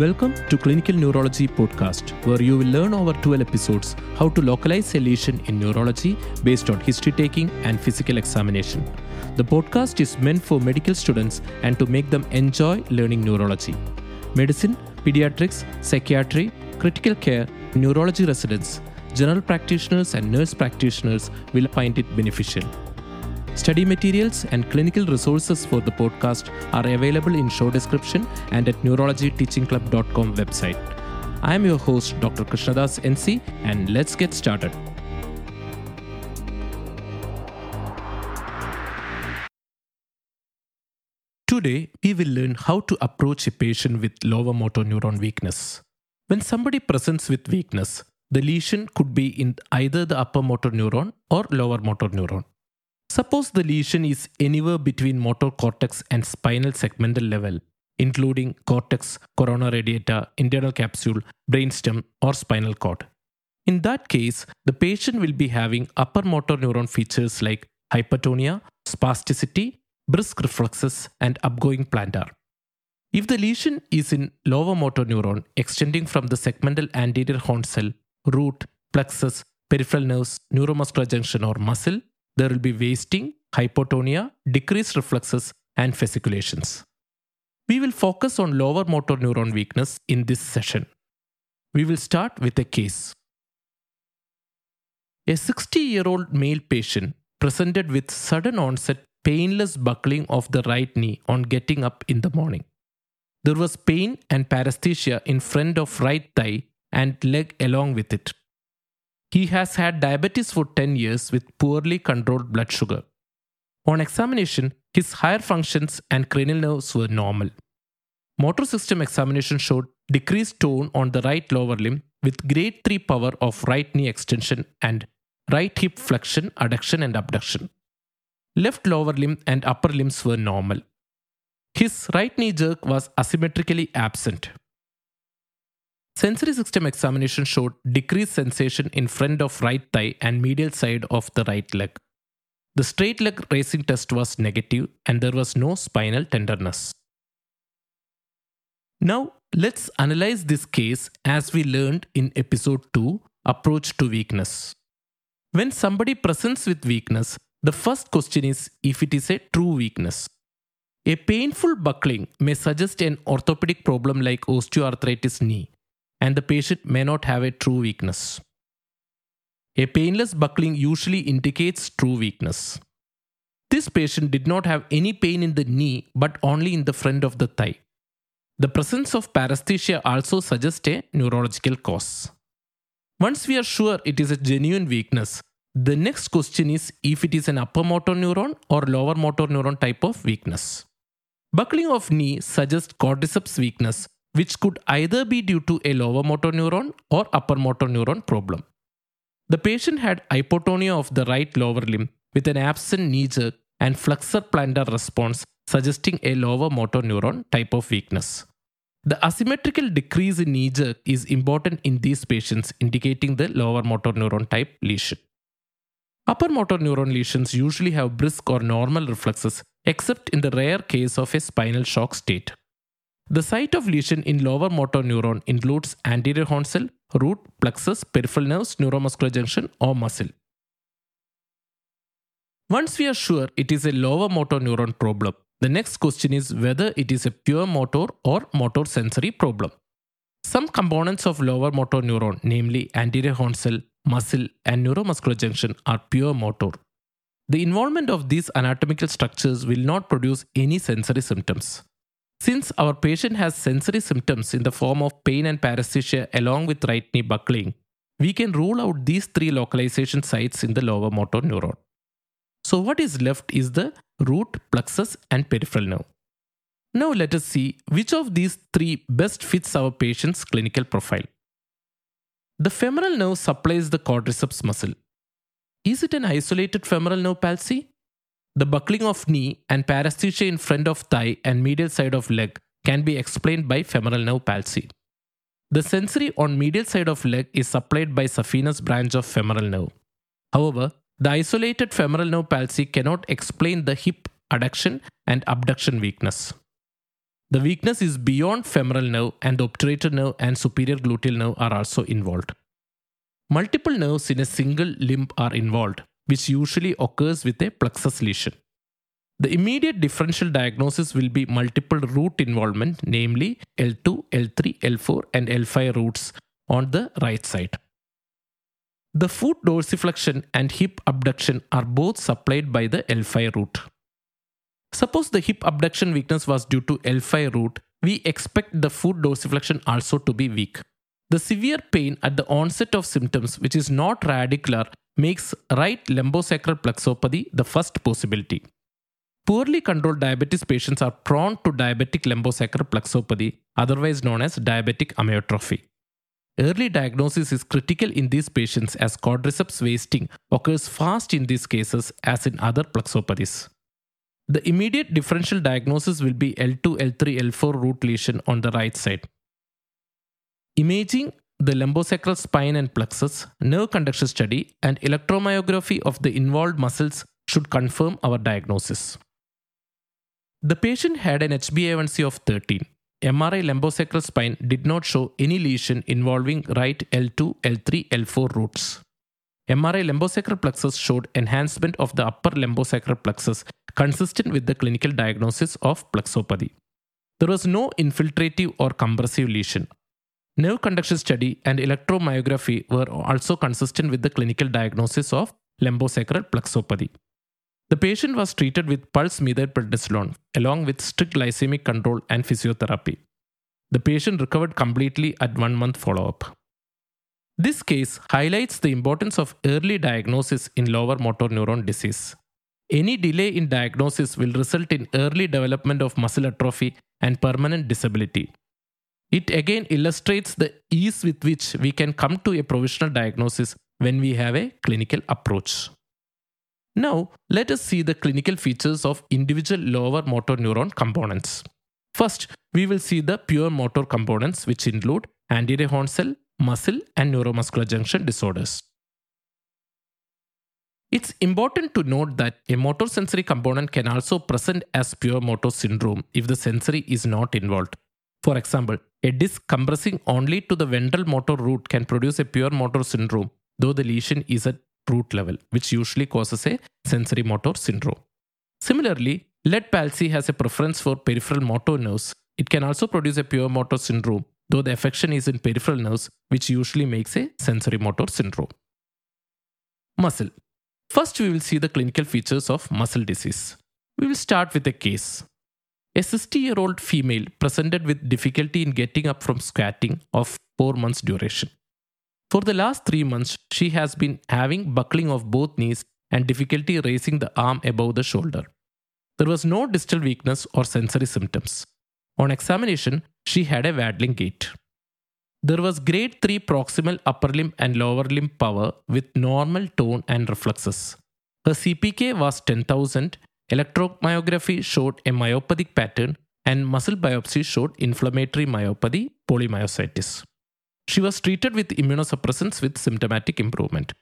Welcome to Clinical Neurology Podcast, where you will learn over 12 episodes how to localize a lesion in neurology based on history taking and physical examination. The podcast is meant for medical students and to make them enjoy learning neurology. Medicine, pediatrics, psychiatry, critical care, neurology residents, general practitioners, and nurse practitioners will find it beneficial. Study materials and clinical resources for the podcast are available in show description and at neurologyteachingclub.com website. I am your host Dr. Krishnadas NC and let's get started. Today, we will learn how to approach a patient with lower motor neuron weakness. When somebody presents with weakness, the lesion could be in either the upper motor neuron or lower motor neuron. Suppose the lesion is anywhere between motor cortex and spinal segmental level, including cortex, corona radiata, internal capsule, brainstem, or spinal cord. In that case, the patient will be having upper motor neuron features like hypertonia, spasticity, brisk reflexes, and upgoing plantar. If the lesion is in lower motor neuron extending from the segmental anterior horn cell, root, plexus, peripheral nerves, neuromuscular junction, or muscle, there will be wasting, hypotonia, decreased reflexes, and fasciculations. We will focus on lower motor neuron weakness in this session. We will start with a case. A 60 year old male patient presented with sudden onset painless buckling of the right knee on getting up in the morning. There was pain and paresthesia in front of right thigh and leg along with it. He has had diabetes for 10 years with poorly controlled blood sugar. On examination, his higher functions and cranial nerves were normal. Motor system examination showed decreased tone on the right lower limb with grade 3 power of right knee extension and right hip flexion, adduction, and abduction. Left lower limb and upper limbs were normal. His right knee jerk was asymmetrically absent. Sensory system examination showed decreased sensation in front of right thigh and medial side of the right leg. The straight leg raising test was negative and there was no spinal tenderness. Now, let's analyze this case as we learned in episode 2 Approach to Weakness. When somebody presents with weakness, the first question is if it is a true weakness. A painful buckling may suggest an orthopedic problem like osteoarthritis knee, and the patient may not have a true weakness. A painless buckling usually indicates true weakness. This patient did not have any pain in the knee but only in the front of the thigh. The presence of paresthesia also suggests a neurological cause. Once we are sure it is a genuine weakness, the next question is if it is an upper motor neuron or lower motor neuron type of weakness. Buckling of knee suggests quadriceps weakness, which could either be due to a lower motor neuron or upper motor neuron problem. The patient had hypotonia of the right lower limb with an absent knee jerk and flexor plantar response suggesting a lower motor neuron type of weakness. The asymmetrical decrease in knee jerk is important in these patients, indicating the lower motor neuron type lesion. Upper motor neuron lesions usually have brisk or normal reflexes, except in the rare case of a spinal shock state. The site of lesion in lower motor neuron includes anterior horn cell, root, plexus, peripheral nerves, neuromuscular junction, or muscle. Once we are sure it is a lower motor neuron problem, the next question is whether it is a pure motor or motor sensory problem. Some components of lower motor neuron, namely anterior horn cell, muscle, and neuromuscular junction, are pure motor. The involvement of these anatomical structures will not produce any sensory symptoms. Since our patient has sensory symptoms in the form of pain and paresthesia along with right knee buckling, we can rule out these three localization sites in the lower motor neuron. So, what is left is the root, plexus, and peripheral nerve. Now, let us see which of these three best fits our patient's clinical profile. The femoral nerve supplies the quadriceps muscle. Is it an isolated femoral nerve palsy? The buckling of knee and paresthesia in front of thigh and medial side of leg can be explained by femoral nerve palsy. The sensory on medial side of leg is supplied by saphenous branch of femoral nerve. However, the isolated femoral nerve palsy cannot explain the hip adduction and abduction weakness. The weakness is beyond femoral nerve, and the obturator nerve and superior gluteal nerve are also involved. Multiple nerves in a single limb are involved, which usually occurs with a plexus lesion. The immediate differential diagnosis will be multiple root involvement, namely L2, L3, L4, and L5 roots on the right side. The foot dorsiflexion and hip abduction are both supplied by the L5 root. Suppose the hip abduction weakness was due to L5 root, we expect the foot dorsiflexion also to be weak. The severe pain at the onset of symptoms, which is not radicular, makes right lumbosacral plexopathy the first possibility. Poorly controlled diabetes patients are prone to diabetic lumbosacral plexopathy, otherwise known as diabetic amyotrophy. Early diagnosis is critical in these patients as quadriceps wasting occurs fast in these cases as in other plexopathies. The immediate differential diagnosis will be L2, L3, L4 root lesion on the right side. Imaging the lumbosacral spine and plexus, nerve conduction study, and electromyography of the involved muscles should confirm our diagnosis. The patient had an HbA1c of 13. MRI lumbosacral spine did not show any lesion involving right L2, L3, L4 roots. MRI lumbosacral plexus showed enhancement of the upper lumbosacral plexus consistent with the clinical diagnosis of plexopathy. There was no infiltrative or compressive lesion. Nerve conduction study and electromyography were also consistent with the clinical diagnosis of lumbosacral plexopathy. The patient was treated with pulse methylprednisolone along with strict glycemic control and physiotherapy. The patient recovered completely at one month follow up. This case highlights the importance of early diagnosis in lower motor neuron disease. Any delay in diagnosis will result in early development of muscle atrophy and permanent disability. It again illustrates the ease with which we can come to a provisional diagnosis when we have a clinical approach. Now, let us see the clinical features of individual lower motor neuron components. First, we will see the pure motor components which include anterior horn cell, muscle and neuromuscular junction disorders. It's important to note that a motor sensory component can also present as pure motor syndrome if the sensory is not involved. For example, a disc compressing only to the ventral motor root can produce a pure motor syndrome, though the lesion is at root level, which usually causes a sensory motor syndrome. Similarly, lead palsy has a preference for peripheral motor nerves. It can also produce a pure motor syndrome, though the affection is in peripheral nerves, which usually makes a sensory motor syndrome. Muscle. First, we will see the clinical features of muscle disease. We will start with a case. A 60 year old female presented with difficulty in getting up from squatting of 4 months duration. For the last three months, she has been having buckling of both knees and difficulty raising the arm above the shoulder. There was no distal weakness or sensory symptoms. On examination, she had a waddling gait. There was grade 3 proximal upper limb and lower limb power with normal tone and reflexes. Her CPK was 10,000, electromyography showed a myopathic pattern, and muscle biopsy showed inflammatory myopathy, polymyositis. She was treated with immunosuppressants with symptomatic improvement.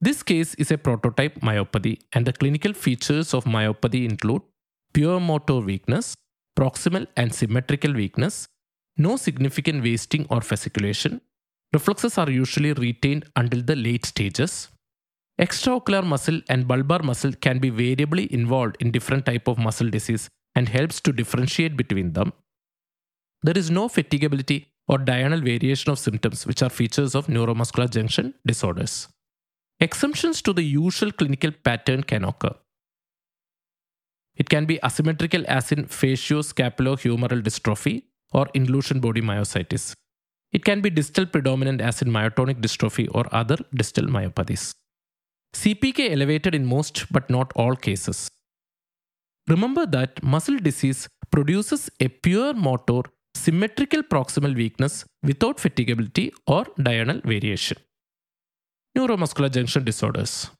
This case is a prototype myopathy, and the clinical features of myopathy include pure motor weakness, proximal and symmetrical weakness, no significant wasting or fasciculation. Reflexes are usually retained until the late stages. Extraocular muscle and bulbar muscle can be variably involved in different type of muscle disease and helps to differentiate between them. There is no fatigability or diurnal variation of symptoms, which are features of neuromuscular junction disorders. Exemptions to the usual clinical pattern can occur. It can be asymmetrical, as in facioscapulohumeral dystrophy or inclusion body myositis. It can be distal predominant, as in myotonic dystrophy or other distal myopathies. CPK elevated in most but not all cases. Remember that muscle disease produces a pure motor symmetrical proximal weakness without fatigability or diurnal variation. Neuromuscular junction disorders.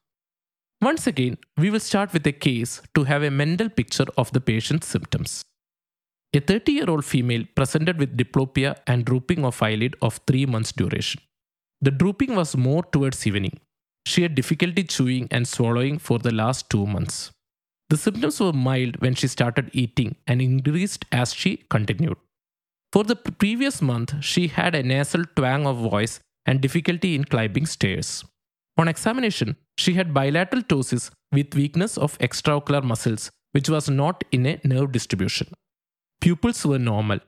Once again, we will start with a case to have a mental picture of the patient's symptoms. A 30 year old female presented with diplopia and drooping of eyelid of 3 months duration. The drooping was more towards evening. She had difficulty chewing and swallowing for the last 2 months. The symptoms were mild when she started eating and increased as she continued. For the previous month, she had a nasal twang of voice and difficulty in climbing stairs. On examination, she had bilateral ptosis with weakness of extraocular muscles, which was not in a nerve distribution. Pupils were normal.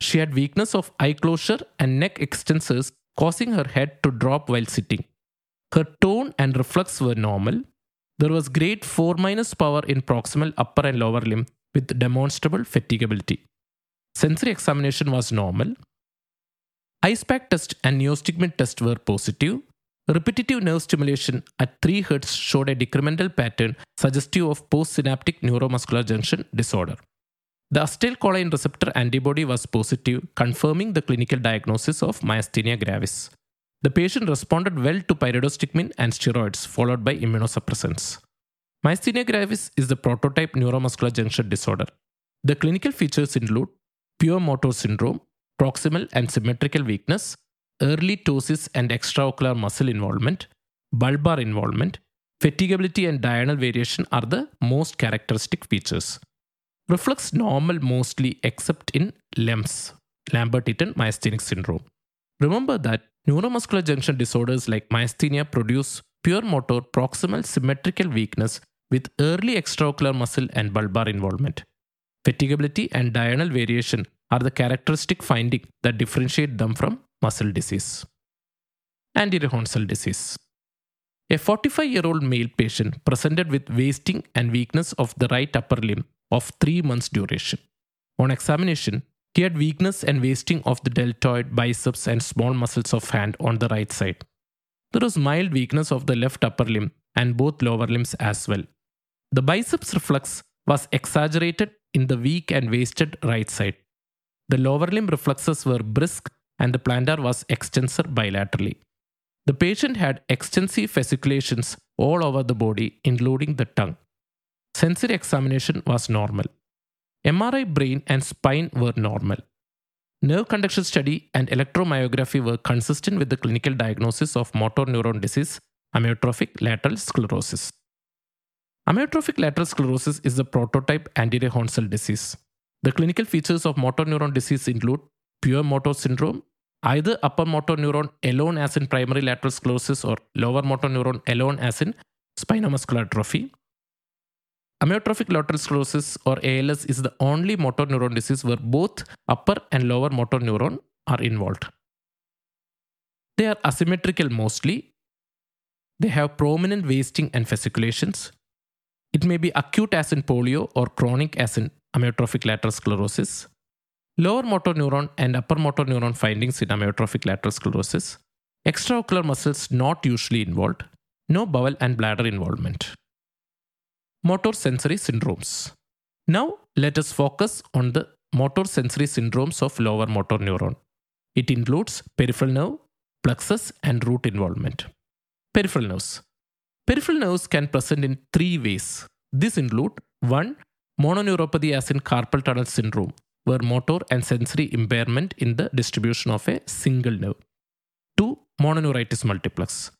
She had weakness of eye closure and neck extensors, causing her head to drop while sitting. Her tone and reflex were normal. There was grade 4 minus power in proximal upper and lower limb with demonstrable fatigability. Sensory examination was normal. ice pack test and neostigmine test were positive. Repetitive nerve stimulation at 3 Hz showed a decremental pattern suggestive of postsynaptic neuromuscular junction disorder. The acetylcholine receptor antibody was positive, confirming the clinical diagnosis of myasthenia gravis. The patient responded well to pyridostigmine and steroids, followed by immunosuppressants. Myasthenia gravis is the prototype neuromuscular junction disorder. The clinical features include pure motor syndrome, proximal and symmetrical weakness, early ptosis and extraocular muscle involvement, bulbar involvement, fatigability and diurnal variation are the most characteristic features. Reflex normal mostly except in LEMS, Lambert-Eaton myasthenic syndrome. Remember that neuromuscular junction disorders like myasthenia produce pure motor proximal symmetrical weakness with early extraocular muscle and bulbar involvement. Fatigability and diurnal variation are the characteristic finding that differentiate them from muscle disease. Horn disease. A 45 year old male patient presented with wasting and weakness of the right upper limb of 3 months duration. On examination, he had weakness and wasting of the deltoid, biceps, and small muscles of hand on the right side. There was mild weakness of the left upper limb and both lower limbs as well. The biceps reflex was exaggerated in the weak and wasted right side. The lower limb reflexes were brisk and the plantar was extensor bilaterally. The patient had extensive fasciculations all over the body, including the tongue. Sensory examination was normal. MRI brain and spine were normal. Nerve conduction study and electromyography were consistent with the clinical diagnosis of motor neuron disease, amyotrophic lateral sclerosis. Amyotrophic lateral sclerosis is the prototype anterior horn cell disease. The clinical features of motor neuron disease include pure motor syndrome, either upper motor neuron alone as in primary lateral sclerosis or lower motor neuron alone as in spinal muscular atrophy. Amyotrophic lateral sclerosis or ALS is the only motor neuron disease where both upper and lower motor neuron are involved. They are asymmetrical mostly. They have prominent wasting and fasciculations. It may be acute as in polio or chronic as in amyotrophic lateral sclerosis. Lower motor neuron and upper motor neuron findings in amyotrophic lateral sclerosis. Extraocular muscles not usually involved. No bowel and bladder involvement. Motor sensory syndromes. Now let us focus on the motor sensory syndromes of lower motor neuron. It includes peripheral nerve, plexus, and root involvement. Peripheral nerves. Peripheral nerves can present in three ways. These include 1. Mononeuropathy as in carpal tunnel syndrome, where motor and sensory impairment in the distribution of a single nerve. 2. Mononeuritis multiplex.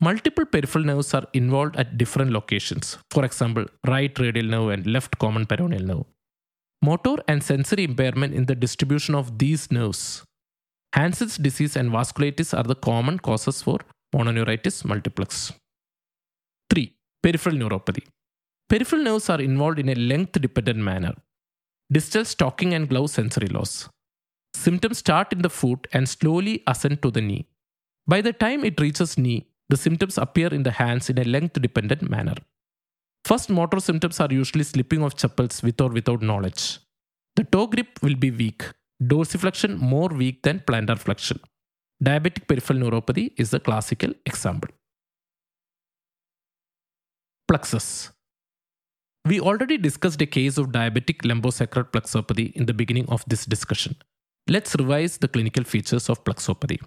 Multiple peripheral nerves are involved at different locations, for example, right radial nerve and left common peroneal nerve. Motor and sensory impairment in the distribution of these nerves. Hansen's disease and vasculitis are the common causes for mononeuritis multiplex. 3. Peripheral neuropathy. Peripheral nerves are involved in a length dependent manner. Distal stocking and glove sensory loss. Symptoms start in the foot and slowly ascend to the knee. By the time it reaches knee, the symptoms appear in the hands in a length dependent manner. First motor symptoms are usually slipping of chappals with or without knowledge. The toe grip will be weak, dorsiflexion more weak than plantar flexion. Diabetic peripheral neuropathy is the classical example. Plexus. We already discussed a case of diabetic lumbosacral plexopathy in the beginning of this discussion. Let's revise the clinical features of plexopathy.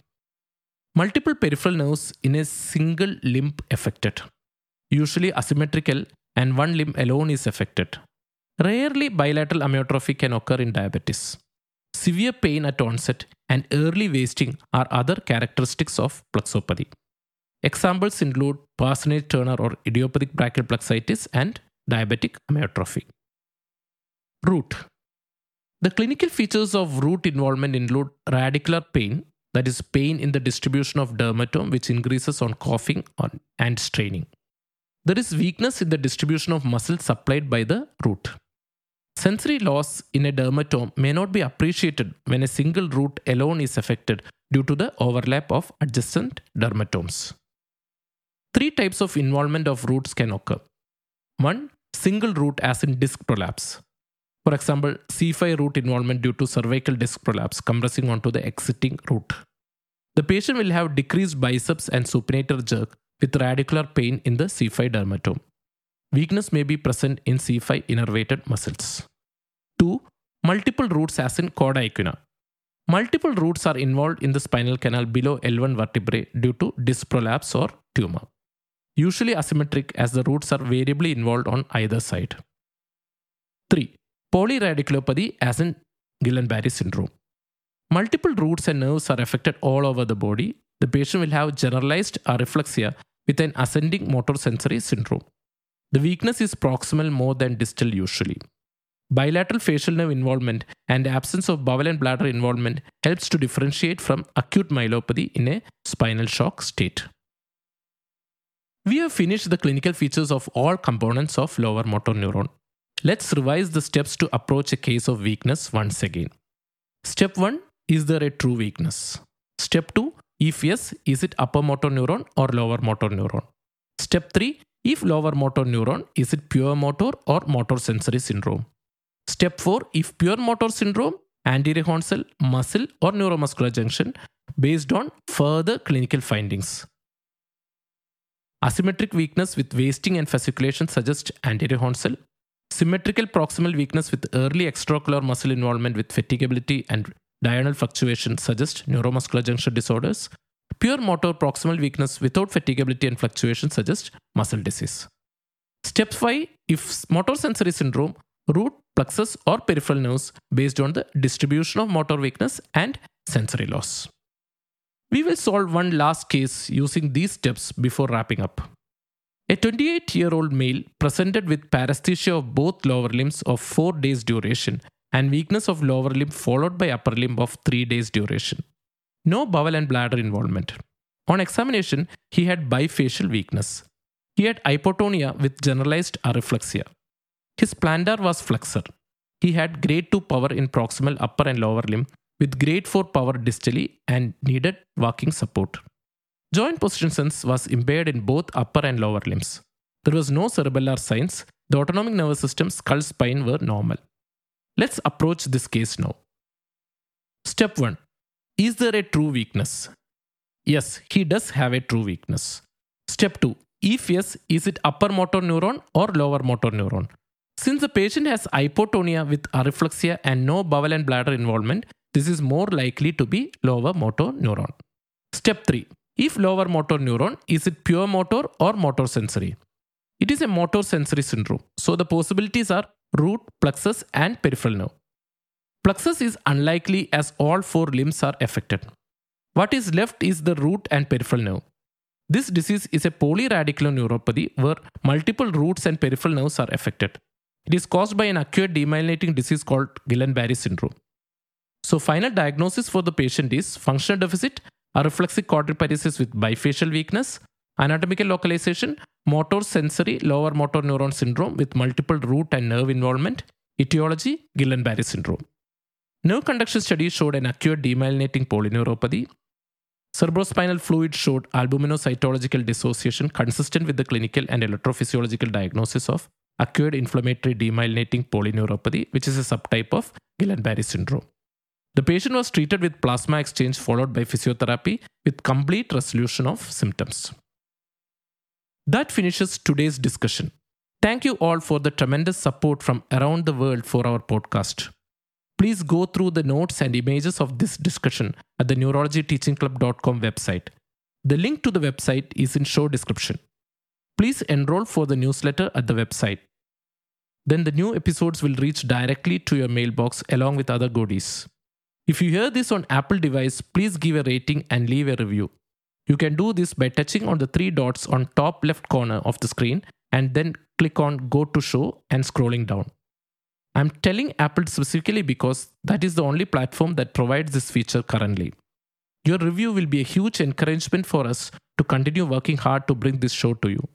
Multiple peripheral nerves in a single limb affected, usually asymmetrical, and one limb alone is affected. Rarely bilateral amyotrophy can occur in diabetes. Severe pain at onset and early wasting are other characteristics of plexopathy. Examples include Parsonage Turner or idiopathic brachial plexitis and diabetic amyotrophy. Root The clinical features of root involvement include radicular pain, that is, pain in the distribution of dermatome, which increases on coughing and straining. There is weakness in the distribution of muscle supplied by the root. Sensory loss in a dermatome may not be appreciated when a single root alone is affected due to the overlap of adjacent dermatomes. Three types of involvement of roots can occur. One, single root as in disc prolapse. For example, C5 root involvement due to cervical disc prolapse compressing onto the exiting root. The patient will have decreased biceps and supinator jerk with radicular pain in the C5 dermatome. Weakness may be present in C5 innervated muscles. 2. Multiple roots as in cauda equina. Multiple roots are involved in the spinal canal below L1 vertebrae due to disc prolapse or tumor. Usually asymmetric as the roots are variably involved on either side. 3. Polyradiculopathy as in Guillain-Barré syndrome. Multiple roots and nerves are affected all over the body. The patient will have generalized areflexia with an ascending motor sensory syndrome. The weakness is proximal more than distal usually. Bilateral facial nerve involvement and absence of bowel and bladder involvement helps to differentiate from acute myelopathy in a spinal shock state. We have finished the clinical features of all components of lower motor neuron. Let's revise the steps to approach a case of weakness once again. Step 1 Is there a true weakness? Step 2 If yes, is it upper motor neuron or lower motor neuron? Step 3 If lower motor neuron, is it pure motor or motor sensory syndrome? Step 4 If pure motor syndrome, anterior horn cell, muscle, or neuromuscular junction based on further clinical findings. Asymmetric weakness with wasting and fasciculation suggests anterior horn cell. Symmetrical proximal weakness with early extraocular muscle involvement with fatigability and diurnal fluctuation suggest neuromuscular junction disorders. Pure motor proximal weakness without fatigability and fluctuation suggests muscle disease. Step 5 If motor sensory syndrome, root, plexus, or peripheral nerves based on the distribution of motor weakness and sensory loss. We will solve one last case using these steps before wrapping up. A 28 year old male presented with paresthesia of both lower limbs of 4 days duration and weakness of lower limb followed by upper limb of 3 days duration. No bowel and bladder involvement. On examination, he had bifacial weakness. He had hypotonia with generalized areflexia. His plantar was flexor. He had grade 2 power in proximal upper and lower limb with grade 4 power distally and needed walking support. Joint position sense was impaired in both upper and lower limbs. There was no cerebellar signs. The autonomic nervous system, skull, spine were normal. Let's approach this case now. Step 1 Is there a true weakness? Yes, he does have a true weakness. Step 2 If yes, is it upper motor neuron or lower motor neuron? Since the patient has hypotonia with areflexia and no bowel and bladder involvement, this is more likely to be lower motor neuron. Step 3. If lower motor neuron, is it pure motor or motor sensory? It is a motor sensory syndrome, so the possibilities are root, plexus, and peripheral nerve. Plexus is unlikely as all four limbs are affected. What is left is the root and peripheral nerve. This disease is a polyradicular neuropathy where multiple roots and peripheral nerves are affected. It is caused by an acute demyelinating disease called Guillain-Barré syndrome. So final diagnosis for the patient is functional deficit, areflexic quadriparesis with bifacial weakness, anatomical localization, motor sensory lower motor neuron syndrome with multiple root and nerve involvement, etiology, Guillain-Barré syndrome. Nerve conduction studies showed an acute demyelinating polyneuropathy. Cerebrospinal fluid showed albuminocytological dissociation consistent with the clinical and electrophysiological diagnosis of acute inflammatory demyelinating polyneuropathy, which is a subtype of Guillain-Barré syndrome. The patient was treated with plasma exchange followed by physiotherapy with complete resolution of symptoms. That finishes today's discussion. Thank you all for the tremendous support from around the world for our podcast. Please go through the notes and images of this discussion at the neurologyteachingclub.com website. The link to the website is in show description. Please enroll for the newsletter at the website. Then the new episodes will reach directly to your mailbox along with other goodies. If you hear this on Apple device, please give a rating and leave a review. You can do this by touching on the three dots on top left corner of the screen and then click on Go to Show and scrolling down. I'm telling Apple specifically because that is the only platform that provides this feature currently. Your review will be a huge encouragement for us to continue working hard to bring this show to you.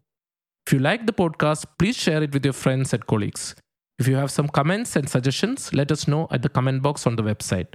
If you like the podcast, please share it with your friends and colleagues. If you have some comments and suggestions, let us know at the comment box on the website.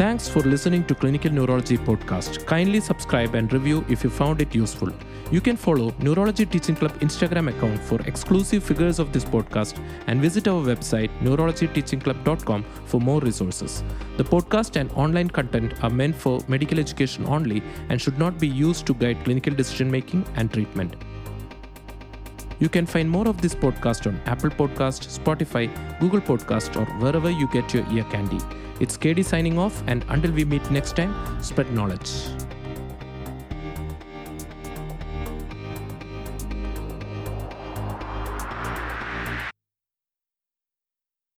Thanks for listening to Clinical Neurology Podcast. Kindly subscribe and review if you found it useful. You can follow Neurology Teaching Club Instagram account for exclusive figures of this podcast and visit our website neurologyteachingclub.com for more resources. The podcast and online content are meant for medical education only and should not be used to guide clinical decision making and treatment. You can find more of this podcast on Apple Podcast, Spotify, Google Podcast, or wherever you get your ear candy. It's KD signing off, and until we meet next time, spread knowledge.